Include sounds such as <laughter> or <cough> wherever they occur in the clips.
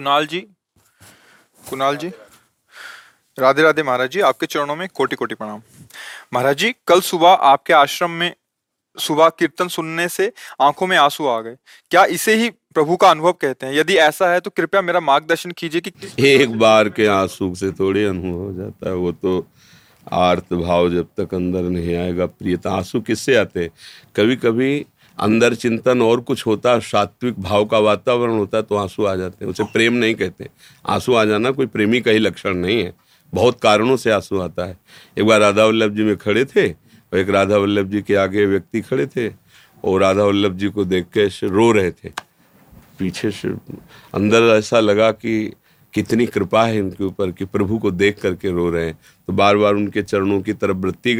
कुणाल जी। कुणाल जी? राधे राधे महाराज जी, आपके चरणों में कोटि कोटि प्रणाम। महाराज जी, कल सुबह आपके आश्रम में सुबह कीर्तन सुनने से आँखों में आँसू आ गए। क्या इसे ही प्रभु का अनुभव कहते हैं? यदि ऐसा है तो कृपया मेरा मार्गदर्शन कीजिए कि एक बार के आँसू से थोड़ी अनुभव हो जाता है। वो तो आर्त भाव जब तक अंदर नहीं आएगा, प्रियता आँसू किससे आते कभी कभी अंदर चिंतन और कुछ होता, सात्विक भाव का वातावरण होता तो आँसू आ जाते हैं। उसे प्रेम नहीं कहते। आँसू आ जाना कोई प्रेमी का ही लक्षण नहीं है। बहुत कारणों से आँसू आता है। एक बार राधा वल्लभ जी में खड़े थे, और एक राधा वल्लभ जी के आगे व्यक्ति खड़े थे, और राधा वल्लभ जी को देख के रो रहे थे। पीछे से अंदर ऐसा लगा कि कितनी कृपा है इनके ऊपर, कि प्रभु को देख करके रो रहे हैं। तो बार बार उनके चरणों की तरफ़ वृत्ति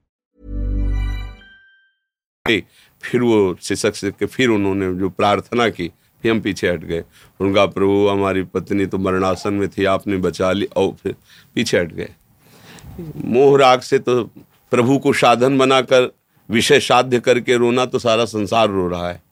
फिर वो शिक्षक से के फिर उन्होंने जो प्रार्थना की, फिर हम पीछे हट गए। उनका प्रभु, हमारी पत्नी तो मरणासन में थी, आपने बचा ली, और फिर पीछे हट गए। मोह राग से तो प्रभु को साधन बनाकर, विषय साध्य करके रोना तो सारा संसार रो रहा है।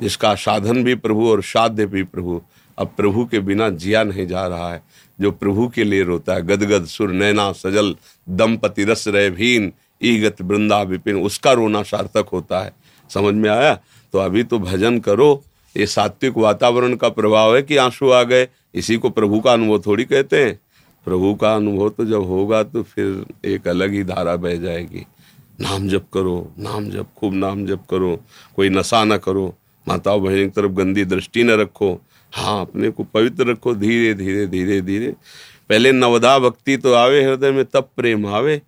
जिसका साधन भी प्रभु और साध्य भी प्रभु, अब प्रभु के बिना जिया नहीं जा रहा है। जो प्रभु के लिए रोता है, गदगद सुर, नैना, सजल, दंपति, रस रहे भीन ईगत वृंदा विपिन उसका रोना सार्थक होता है। समझ में आया? तो अभी तो भजन करो। ये सात्विक वातावरण का प्रभाव है कि आँसू आ गए। इसी को प्रभु का अनुभव थोड़ी कहते हैं। प्रभु का अनुभव तो जब होगा तो फिर एक अलग ही धारा बह जाएगी। नाम जप करो, नाम जप, खूब नाम जप करो। कोई नशा न करो। माताओं बहन की तरफ़ गंदी दृष्टि न रखो। हाँ अपने को पवित्र रखो। धीरे धीरे धीरे धीरे। पहले नवदा भक्ति तो आवे, हृदय में तब प्रेम आवे।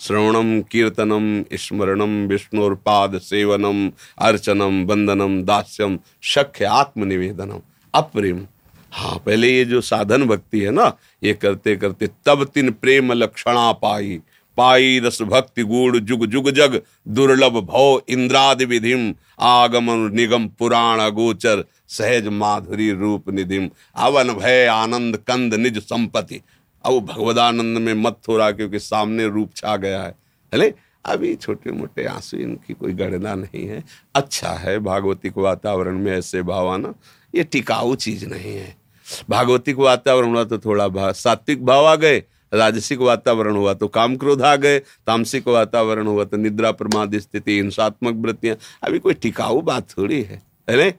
श्रवणम कीर्तनम स्मरणम विष्णुर्पाद सेवनम अर्चनम वंदनम दास्यम शख्य आत्मनिवेदनम अप्रेम। हाँ पहले ये जो साधन भक्ति है ना, ये करते करते तब तीन प्रेम लक्षणा पाई। पाई रस भक्ति गुड़ जुग जुग जग, दुर्लभ भव इंद्रादि विधिम आगम निगम, पुराण गोचर, सहज माधुरी रूप निधिम अवन भय, आनंद कंद, निज संपत्ति। अब वो भगवदानंद में मत हो रहा क्योंकि सामने रूप छा गया है। है अभी छोटे मोटे आँसू, इनकी कोई गणना नहीं है। अच्छा है भागवतिक वातावरण में ऐसे भाव आना, ये टिकाऊ चीज़ नहीं है। भागवतिक वातावरण हुआ तो थोड़ा भाव सात्विक भाव आ गए, राजसिक वातावरण हुआ तो काम क्रोध आ गए, तामसिक वातावरण हुआ तो निद्रा प्रमाद स्थिति, हिंसात्मक वृत्तियाँ। अभी कोई टिकाऊ बात थोड़ी है अरे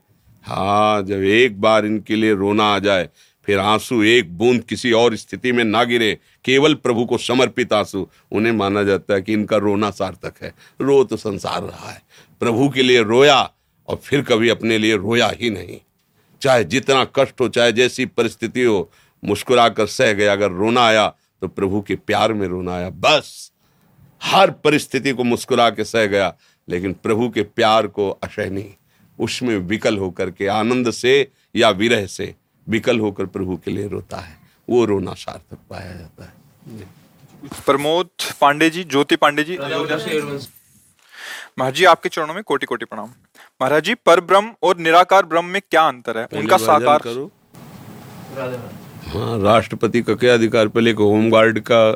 हाँ जब एक बार इनके लिए रोना आ जाए फिर आँसू एक बूंद किसी और स्थिति में ना गिरे, केवल प्रभु को समर्पित आँसू। उन्हें माना जाता है कि इनका रोना सार्थक है। रो तो संसार रहा है। प्रभु के लिए रोया और फिर कभी अपने लिए रोया ही नहीं। चाहे जितना कष्ट हो, चाहे जैसी परिस्थिति हो मुस्कुरा कर सह गया, अगर रोना आया तो प्रभु के प्यार में रोना आया। बस, हर परिस्थिति को मुस्कुरा के सह गया, लेकिन प्रभु के प्यार को असहनी उसमें विकल होकर के, आनंद से या विरह से विकल होकर प्रभु के लिए रोता है। वो रोना सार्थक पाया जाता है। प्रमोद पांडे जी ज्योति पांडे जी। महाराज जी आपके चरणों में कोटि कोटि प्रणाम। महाराज जी पर ब्रह्म और निराकार ब्रह्म में क्या अंतर है? उनका साकार करो। हाँ राष्ट्रपति का क्या अधिकार? पहले को होमगार्ड का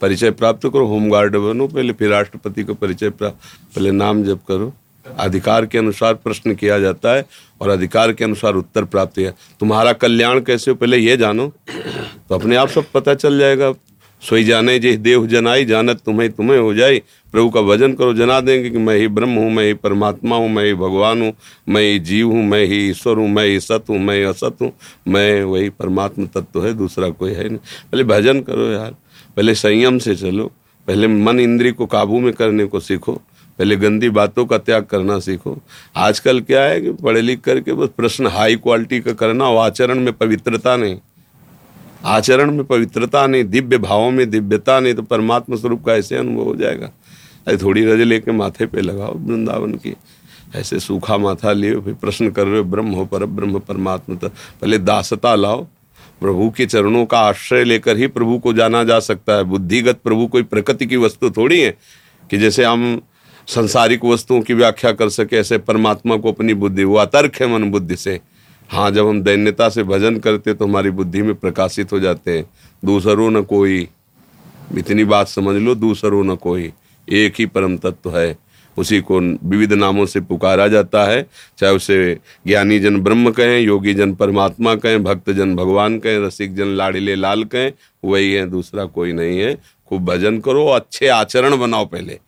परिचय प्राप्त करो। होमगार्ड बनो पहले फिर राष्ट्रपति का परिचय प्राप्त पहले नाम जप करो। अधिकार के अनुसार प्रश्न किया जाता है और अधिकार के अनुसार उत्तर प्राप्त है तुम्हारा कल्याण कैसे हो? पहले ये जानो। तो अपने आप सब पता चल जाएगा। सोई जाने जे देव जनाई, जानत तुम्हें तुम्हें हो जाए प्रभु का भजन करो, जना देंगे कि मैं ही ब्रह्म हूँ, मैं ही परमात्मा हूँ, मैं ही भगवान हूँ, मैं ही जीव हूँ, मैं ही ईश्वर हूँ, मैं ही सत हूँ, मैं ही असत हूँ, मैं वही परमात्मा तत्व है, दूसरा कोई है नहीं। पहले भजन करो यार। पहले संयम से चलो। पहले मन इंद्री को काबू में करने को सीखो। पहले गंदी बातों का त्याग करना सीखो। आजकल क्या है कि पढ़े लिख करके बस प्रश्न हाई क्वालिटी का करना और आचरण में पवित्रता नहीं। आचरण में पवित्रता नहीं, दिव्य भावों में दिव्यता नहीं तो परमात्मा स्वरूप का ऐसे अनुभव हो जाएगा। अरे थोड़ी रज लेके माथे पे लगाओ वृंदावन की। ऐसे सूखा माथा लिए, फिर प्रश्न कर रहे हो, ब्रह्म हो पर ब्रह्म परमात्मा तो पहले दासता लाओ। प्रभु के चरणों का आश्रय लेकर ही प्रभु को जाना जा सकता है। बुद्धिगत प्रभु कोई प्रकृति की वस्तु थोड़ी है कि जैसे हम संसारिक वस्तुओं की व्याख्या कर सके, ऐसे परमात्मा को अपनी बुद्धि, वो अतर्क है मन बुद्धि से। हाँ जब हम दैन्यता से भजन करते तो हमारी बुद्धि में प्रकाशित हो जाते हैं। दूसरों न कोई। इतनी बात समझ लो, दूसरों न कोई। एक ही परम तत्व है। उसी को विविध नामों से पुकारा जाता है। चाहे उसे ज्ञानी जन ब्रह्म कहें, योगी जन परमात्मा कहें, भक्त जन भगवान कहें, रसिक जन लाड़िले लाल कहें, वही है, दूसरा कोई नहीं है। खूब भजन करो, अच्छे आचरण बनाओ पहले।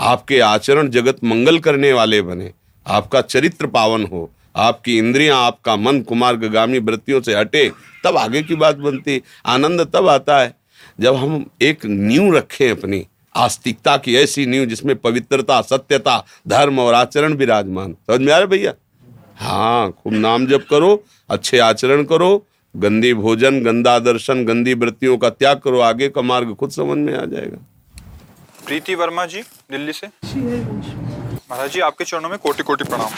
आपके आचरण जगत मंगल करने वाले बने। आपका चरित्र पावन हो। आपकी इंद्रियाँ आपका मन कुमार कुमार्गामी वृत्तियों से हटे, तब आगे की बात बनती। आनंद तब आता है जब हम एक नींव रखें अपनी। आस्तिकता की ऐसी नींव जिसमें पवित्रता, सत्यता, धर्म और आचरण विराजमान। समझ में आ रहा भैया? हाँ खूब नाम जप करो, अच्छे आचरण करो, गंदी भोजन, गंदा दर्शन, गंदी वृत्तियों का त्याग करो, आगे का मार्ग खुद समझ में आ जाएगा। प्रीति वर्मा जी दिल्ली से। महाराज जी आपके चरणों में कोटि कोटि प्रणाम।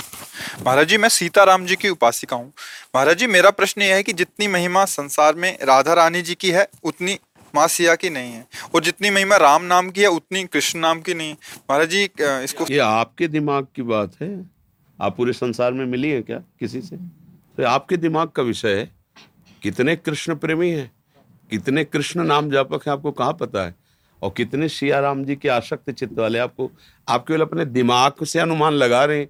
महाराज जी मैं सीताराम जी की उपासिका हूँ। महाराज जी मेरा प्रश्न यह है कि जितनी महिमा संसार में राधा रानी जी की है उतनी माँ सिया की नहीं है। और जितनी महिमा राम नाम की है उतनी कृष्ण नाम की नहीं। है महाराज जी इसको ये आपके दिमाग की बात है। आप पूरे संसार में मिली है क्या किसी से? तो आपके दिमाग का विषय है कितने कृष्ण प्रेमी हैं कितने कृष्ण नाम जापक हैं आपको कहाँ पता है? और कितने सिया राम जी के आसक्त चित्त वाले आपको, आप केवल अपने दिमाग से अनुमान लगा रहे हैं।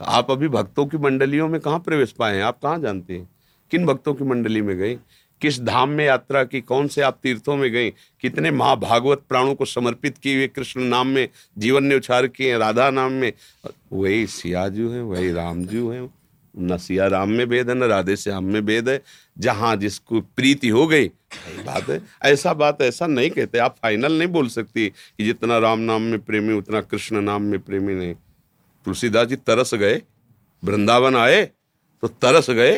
आप अभी भक्तों की मंडलियों में कहाँ प्रवेश पाए हैं? आप कहाँ जानते हैं? किन भक्तों की मंडली में गए? किस धाम में यात्रा की? कौन से आप तीर्थों में गए? कितने महाभागवत प्राणों को समर्पित किए हुए कृष्ण नाम में जीवन ने उछार किए राधा नाम में? वही सियाजू है, वही रामजू है। न सिया राम में भेद है, न राधे श्याम में भेद है। जहाँ जिसको प्रीति हो गई बात है। ऐसा बात ऐसा नहीं कहते। आप फाइनल नहीं बोल सकती कि जितना राम नाम में प्रेमी, उतना कृष्ण नाम में प्रेमी नहीं। तुलसीदास जी तरस गए, वृंदावन आए तो तरस गए।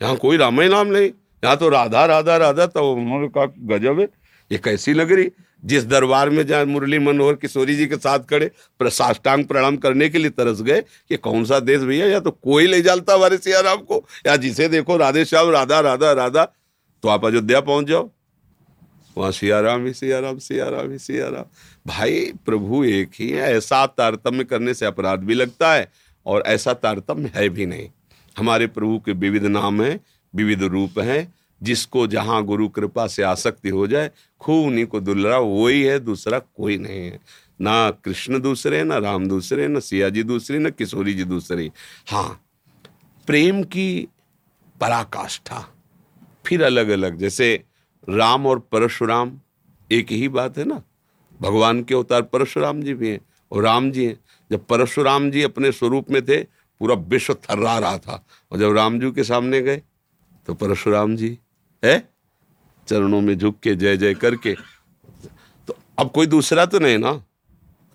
यहाँ कोई राम ही नाम नहीं। यहाँ तो राधा राधा राधा तो उन्होंने कहा गजब है। ये कैसी लग रही? जिस दरबार में जहाँ मुरली मनोहर किशोरी जी के साथ खड़े साष्टांग प्रणाम करने के लिए तरस गए कि कौन सा देश भैया, या तो कोई ले जाता हमारे सियाराम को, या जिसे देखो राधे श्याम, राधा राधा राधा तो आप अयोध्या पहुँच जाओ। वहाँ सियाराम ही सियाराम सियाराम ही सियाराम। भाई, प्रभु एक ही है, ऐसा तारतम्य करने से अपराध भी लगता है, और ऐसा तारतम्य है भी नहीं। हमारे प्रभु के विविध नाम हैं, विविध रूप हैं जिसको जहाँ गुरु कृपा से आसक्ति हो जाए, खूब उन्हीं को दुलरा, वही है, दूसरा कोई नहीं है। ना कृष्ण दूसरे, ना राम दूसरे, ना सिया जी दूसरी, ना किशोरी जी दूसरी। हाँ प्रेम की पराकाष्ठा, फिर अलग अलग जैसे राम और परशुराम, एक ही बात है ना? भगवान के अवतार परशुराम जी भी हैं और राम जी हैं। जब परशुराम जी अपने स्वरूप में थे, पूरा विश्व थर्रा रहा था। और जब राम जी के सामने गए तो परशुराम जी है? चरणों में झुक के, जय जय करके। तो अब कोई दूसरा तो नहीं ना?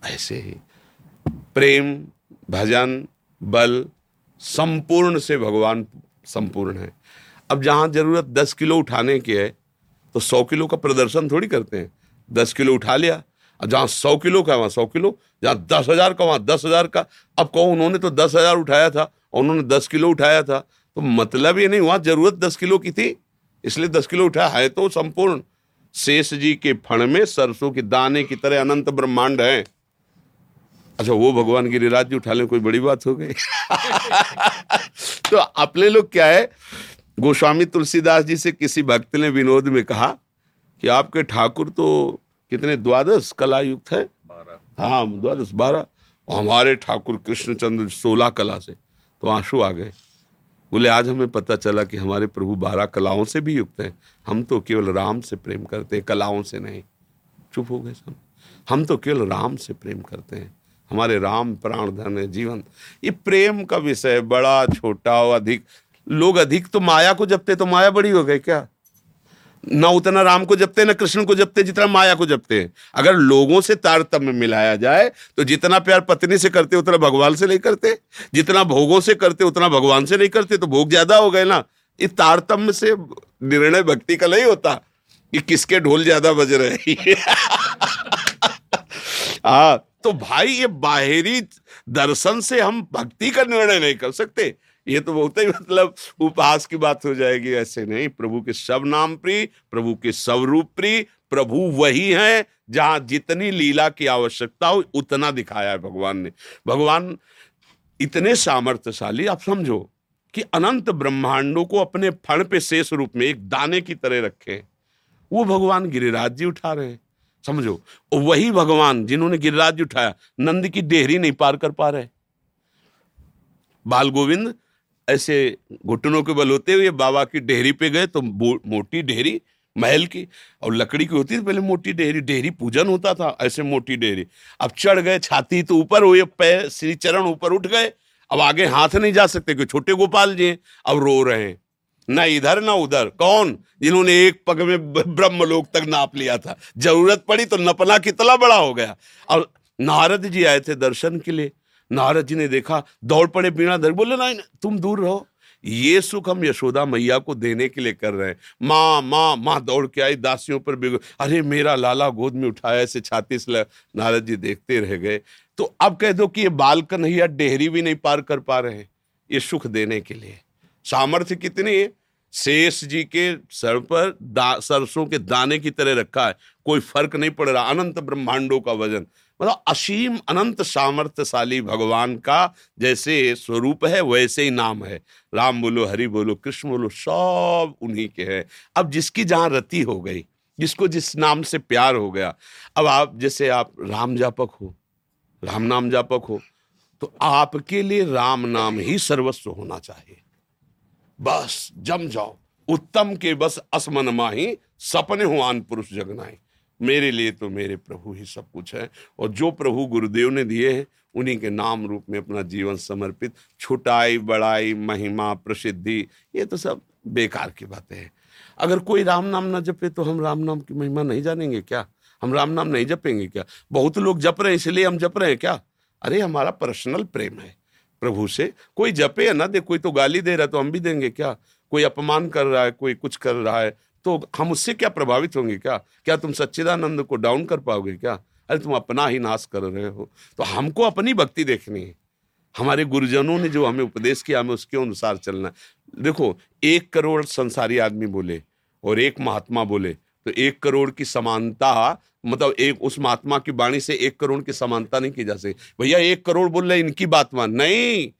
ऐसे ही। प्रेम, भजन, बल संपूर्ण से भगवान संपूर्ण है। अब जहाँ ज़रूरत दस किलो उठाने की है तो सौ किलो का प्रदर्शन थोड़ी करते हैं। दस किलो उठा लिया और जहाँ सौ किलो का वहाँ सौ किलो, जहाँ दस हज़ार का, वहाँ दस हज़ार का। अब कहो, उन्होंने तो दस हज़ार उठाया था, और उन्होंने दस किलो उठाया था। तो मतलब ये नहीं वहाँ ज़रूरत दस किलो की थी? इसलिए दस किलो उठा है तो संपूर्ण शेष जी के फण में सरसों के दाने की तरह अनंत ब्रह्मांड है। अच्छा वो भगवान गिरिराज जी उठा ले कोई बड़ी बात हो गई? <laughs> तो अपने लोग क्या है? गोस्वामी तुलसीदास जी से किसी भक्त ने विनोद में कहा कि आपके ठाकुर तो कितने द्वादश कला युक्त है हाँ द्वादश बारह। हमारे ठाकुर कृष्णचंद्र सोलह कला से तो आँसू आ गए। बोले, आज हमें पता चला कि हमारे प्रभु बारह कलाओं से भी युक्त हैं। हम तो केवल राम से प्रेम करते हैं, कलाओं से नहीं। चुप हो गए सब। हम तो केवल राम से प्रेम करते हैं। हमारे राम प्राण धन है, जीवन। ये प्रेम का विषय बड़ा, छोटा और अधिक। लोग अधिक तो माया को जपते तो माया बड़ी हो गई क्या? न उतना राम को जपते, न कृष्ण को जपते, जितना माया को जपते हैं। अगर लोगों से तारतम्य मिलाया जाए तो जितना प्यार पत्नी से करते, उतना भगवान से नहीं करते। जितना भोगों से करते, उतना भगवान से नहीं करते तो भोग ज़्यादा हो गए ना। इस तारतम्य से निर्णय भक्ति का नहीं होता कि किसके ढोल ज़्यादा बज रहे <laughs> हाँ तो भाई, ये बाहरी दर्शन से हम भक्ति का निर्णय नहीं कर सकते। ये तो बहुत ही मतलब उपहास की बात हो जाएगी, ऐसे नहीं। प्रभु के सब नाम प्रिय प्रभु के सब रूप प्रिय प्रभु वही है, जहाँ जितनी लीला की आवश्यकता हो, उतना दिखाया है भगवान ने। भगवान इतने सामर्थ्यशाली, आप समझो कि अनंत ब्रह्मांडों को अपने फण पे शेष रूप में एक दाने की तरह रखे वो भगवान गिरिराज जी उठा रहे हैं, समझो। वही भगवान जिन्होंने गिरिराज उठाया, नंद की डेहरी नहीं पार कर पा रहे। बाल गोविंद ऐसे घुटनों के बल होते हुए बाबा की डेहरी पे गए तो मोटी डेहरी, महल की, और लकड़ी की होती थी पहले मोटी डेहरी डेहरी पूजन होता था, ऐसे मोटी डेहरी। अब चढ़ गए, छाती तो ऊपर हुए पैर श्री चरण ऊपर उठ गए, अब आगे हाथ नहीं जा सकते क्योंकि छोटे गोपाल जी अब रो रहे हैं। ना इधर, ना उधर, कौन? जिन्होंने एक पग में ब्रह्मलोक तक नाप लिया था। ज़रूरत पड़ी तो नपना कितना बड़ा हो गया। और नारद जी आए थे दर्शन के लिए नारद जी ने देखा, दौड़ पड़े बीणा दर, बोले ना तुम दूर रहो। ये सुख हम यशोदा मैया को देने के लिए कर रहे हैं। माँ माँ माँ, दौड़ के आई, दासियों पर बिगड़ अरे, मेरा लाला गोद में उठाया ऐसे छाती से नारद जी देखते रह गए। तो अब कह दो कि ये बाल कन्हैया डेहरी भी नहीं पार कर पा रहे हैं, ये सुख देने के लिए। सामर्थ्य कितनी है? शेष जी के सर पर सरसों के दाने की तरह रखा है। कोई फ़र्क नहीं पड़ रहा। अनंत ब्रह्मांडों का वज़न। मतलब असीम अनंत सामर्थ्यशाली भगवान का जैसे स्वरूप है, वैसे ही नाम है। राम बोलो, हरि बोलो, कृष्ण बोलो, सब उन्हीं के हैं। अब जिसकी जहाँ रति हो गई, जिसको जिस नाम से प्यार हो गया, अब आप जैसे आप राम जापक हो, राम नाम जापक हो तो आपके लिए राम नाम ही सर्वस्व होना चाहिए। बस, जम जाओ। उत्तम के बस असमन माही, सपने हो आन पुरुष जगनाए मेरे लिए तो मेरे प्रभु ही सब कुछ है। और जो प्रभु गुरुदेव ने दिए हैं, उन्हीं के नाम रूप में अपना जीवन समर्पित, छुटाई, बड़ाई, महिमा, प्रसिद्धि, ये तो सब बेकार की बातें हैं। अगर कोई राम नाम ना जपे तो हम राम नाम की महिमा नहीं जानेंगे क्या? हम राम नाम नहीं जपेंगे क्या? बहुत लोग जप रहे हैं, इसलिए हम जप रहे हैं क्या? अरे, हमारा पर्सनल प्रेम है। प्रभु से। कोई जपे या ना दे, कोई तो गाली दे रहा है तो हम भी देंगे क्या? कोई अपमान कर रहा है, कोई कुछ कर रहा है तो हम उससे क्या प्रभावित होंगे क्या? क्या तुम सच्चिदानंद को डाउन कर पाओगे क्या? अरे तुम अपना ही नाश कर रहे हो। तो हमको अपनी भक्ति देखनी है। हमारे गुरुजनों ने जो हमें उपदेश किया, हमें उसके अनुसार चलना देखो, एक करोड़ संसारी आदमी बोले और एक महात्मा बोले तो एक करोड़ की समानता मतलब एक उस महात्मा की वाणी से एक करोड़ की समानता नहीं की जा सकती भैया, एक करोड़ बोल रहे इनकी बात मान। नहीं,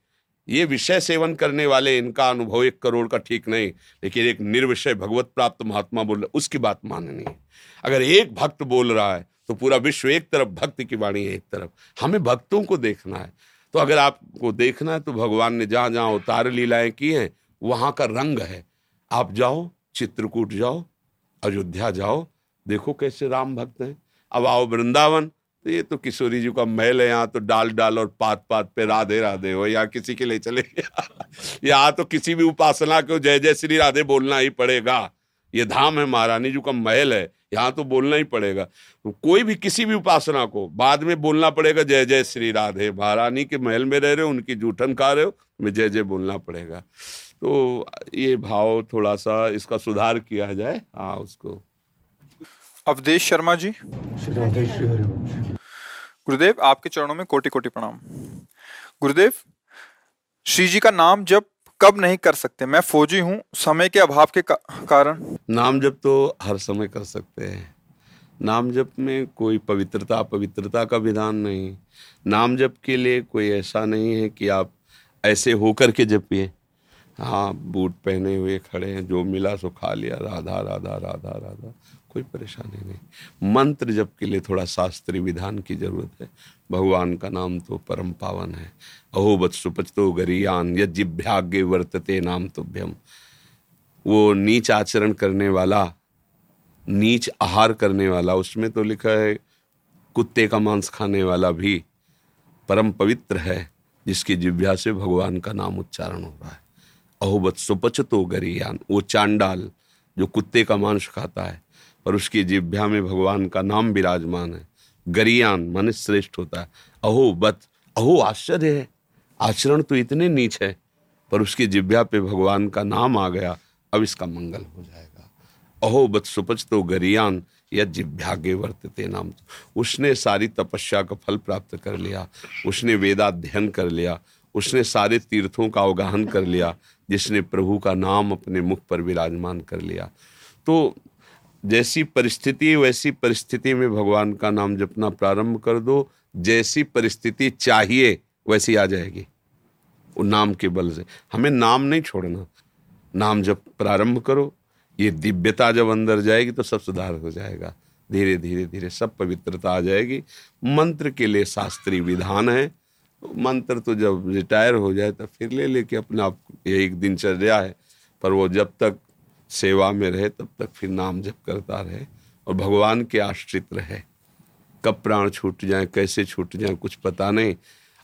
ये विषय सेवन करने वाले, इनका अनुभव एक करोड़ का ठीक नहीं। लेकिन एक निर्विषय भगवत प्राप्त महात्मा बोल रहे, उसकी बात माननी है। अगर एक भक्त बोल रहा है तो पूरा विश्व एक तरफ़ भक्त की वाणी है एक तरफ़। हमें भक्तों को देखना है। तो अगर आपको देखना है तो भगवान ने जहाँ जहाँ उतार लीलाएँ की हैं, वहाँ का रंग है। आप जाओ, चित्रकूट जाओ अयोध्या जाओ, देखो कैसे राम भक्त हैं। अब आओ वृंदावन तो ये तो किशोरी जी का महल है, यहाँ तो डाल डाल और पात पात पे राधे राधे हो या किसी के लिए चले <laughs> यहाँ तो किसी भी उपासना को जय जय श्री राधे बोलना ही पड़ेगा। ये धाम है महारानी जी का महल है यहाँ तो बोलना ही पड़ेगा। कोई भी किसी भी उपासना को, बाद में बोलना पड़ेगा, जय जय श्री राधे महारानी के महल में रह रहे हो, उनकी जूठन खा रहे हो मैं जय जय बोलना पड़ेगा। तो ये भाव थोड़ा सा इसका सुधार किया जाए हाँ उसको। अवधेश शर्मा जी। गुरुदेव, आपके चरणों में कोटि कोटि प्रणाम। गुरुदेव श्री जी का नाम जब कब नहीं कर सकते? मैं फौजी हूँ समय के अभाव के का, कारण। नाम जब तो हर समय कर सकते हैं। नाम जप में कोई पवित्रता पवित्रता का विधान नहीं। नाम जप के लिए कोई ऐसा नहीं है कि आप ऐसे होकर के जपिए। हाँ बूट पहने हुए खड़े हैं जो मिला सो खा लिया। राधा राधा राधा राधा। कोई परेशानी नहीं। मंत्र जप के लिए थोड़ा शास्त्रीय विधान की ज़रूरत है। भगवान का नाम तो परम पावन है। अहो सुपचतो गरियान यज्ञभ्याग्य वर्तते नाम तुभ्यम वो नीच आचरण करने वाला, नीच आहार करने वाला, उसमें तो लिखा है, कुत्ते का मांस खाने वाला भी परम पवित्र है, जिसकी जिभ्या से भगवान का नाम उच्चारण हो रहा है। अहोबत सुपच तो गरियान, वो चांडाल जो कुत्ते का मांस खाता है और उसकी जिभ्या में भगवान का नाम विराजमान है। गरियान मन श्रेष्ठ होता है। अहो, बत, अहो, आश्चर्य है। आचरण तो इतने नीच है, पर उसकी जिभ्या पे भगवान का नाम आ गया, अब इसका मंगल हो जाएगा। अहो, बत सुपच तो गरियान, या जिभ्यागे वर्तते नाम तो। उसने सारी तपस्या का फल प्राप्त कर लिया, उसने वेदाध्ययन कर लिया, उसने सारे तीर्थों का अवगाहन कर लिया, जिसने प्रभु का नाम अपने मुख पर विराजमान कर लिया। तो जैसी परिस्थिति, वैसी परिस्थिति में भगवान का नाम जपना प्रारंभ कर दो। जैसी परिस्थिति चाहिए, वैसी आ जाएगी। वो नाम के बल से। हमें नाम नहीं छोड़ना। नाम जब प्रारंभ करो, ये दिव्यता जब अंदर जाएगी तो सब सुधार हो जाएगा। धीरे धीरे धीरे सब पवित्रता आ जाएगी। मंत्र के लिए शास्त्रीय विधान है। मंत्र तो जब रिटायर हो जाए तो फिर ले लेके अपने आप ये एक दिनचर्या है। पर वो जब तक सेवा में रहे, तब तक फिर नाम जप करता रहे और भगवान के आश्रित रहे। कब प्राण छूट जाए, कैसे छूट जाए, कुछ पता नहीं।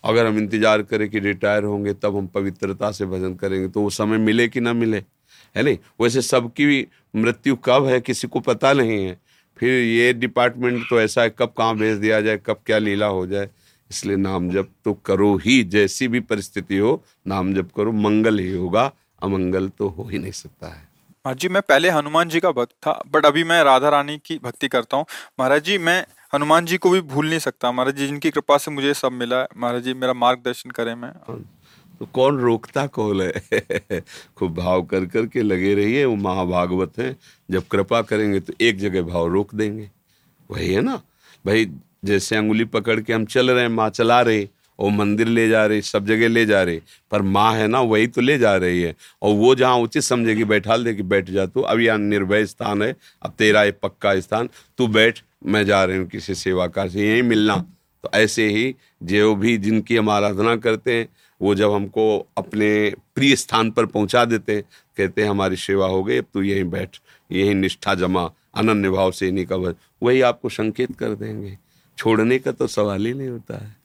अगर हम इंतज़ार करें कि रिटायर होंगे, तब हम पवित्रता से भजन करेंगे तो वो समय मिले कि ना मिले, है नहीं? वैसे सबकी मृत्यु कब है, किसी को पता नहीं है। फिर ये डिपार्टमेंट तो ऐसा है, कब कहाँ भेज दिया जाए, कब क्या लीला हो जाए, इसलिए नाम जप तो करो ही, जैसी भी परिस्थिति हो, नाम जप करो, मंगल ही होगा, अमंगल तो हो ही नहीं सकता है। महाराज जी मैं पहले हनुमान जी का भक्त था बट अभी मैं राधा रानी की भक्ति करता हूँ। महाराज जी मैं हनुमान जी को भी भूल नहीं सकता। महाराज जी जिनकी कृपा से मुझे सब मिला है महाराज जी मेरा मार्गदर्शन करें मैं। हाँ, तो कौन रोकता कौन है? <laughs> खूब भाव कर कर के लगे रहिए वो महाभागवत हैं। जब कृपा करेंगे तो एक जगह भाव रोक देंगे। वही है ना? भाई जैसे अंगुली पकड़ के हम चल रहे हैं माँ चला रहे वो मंदिर ले जा रही, सब जगह ले जा रही, पर माँ है ना, वही तो ले जा रही है। और वो जहाँ उचित समझेगी, बैठा दे कि बैठ जा तू, अब यहाँ निर्भय स्थान है, अब तेरा ये पक्का स्थान, तू बैठ, मैं जा रही हूँ किसी सेवा कार से, यहीं मिलना। तो ऐसे ही जो भी जिनकी हम आराधना करते हैं, वो जब हमको अपने प्रिय स्थान पर पहुँचा देते हैं, कहते हैं, हमारी सेवा हो गई, अब तू यहीं बैठ, यहीं निष्ठा जमा, अनन्य भाव से इन्हीं का वही आपको संकेत कर देंगे। छोड़ने का तो सवाल ही नहीं होता है।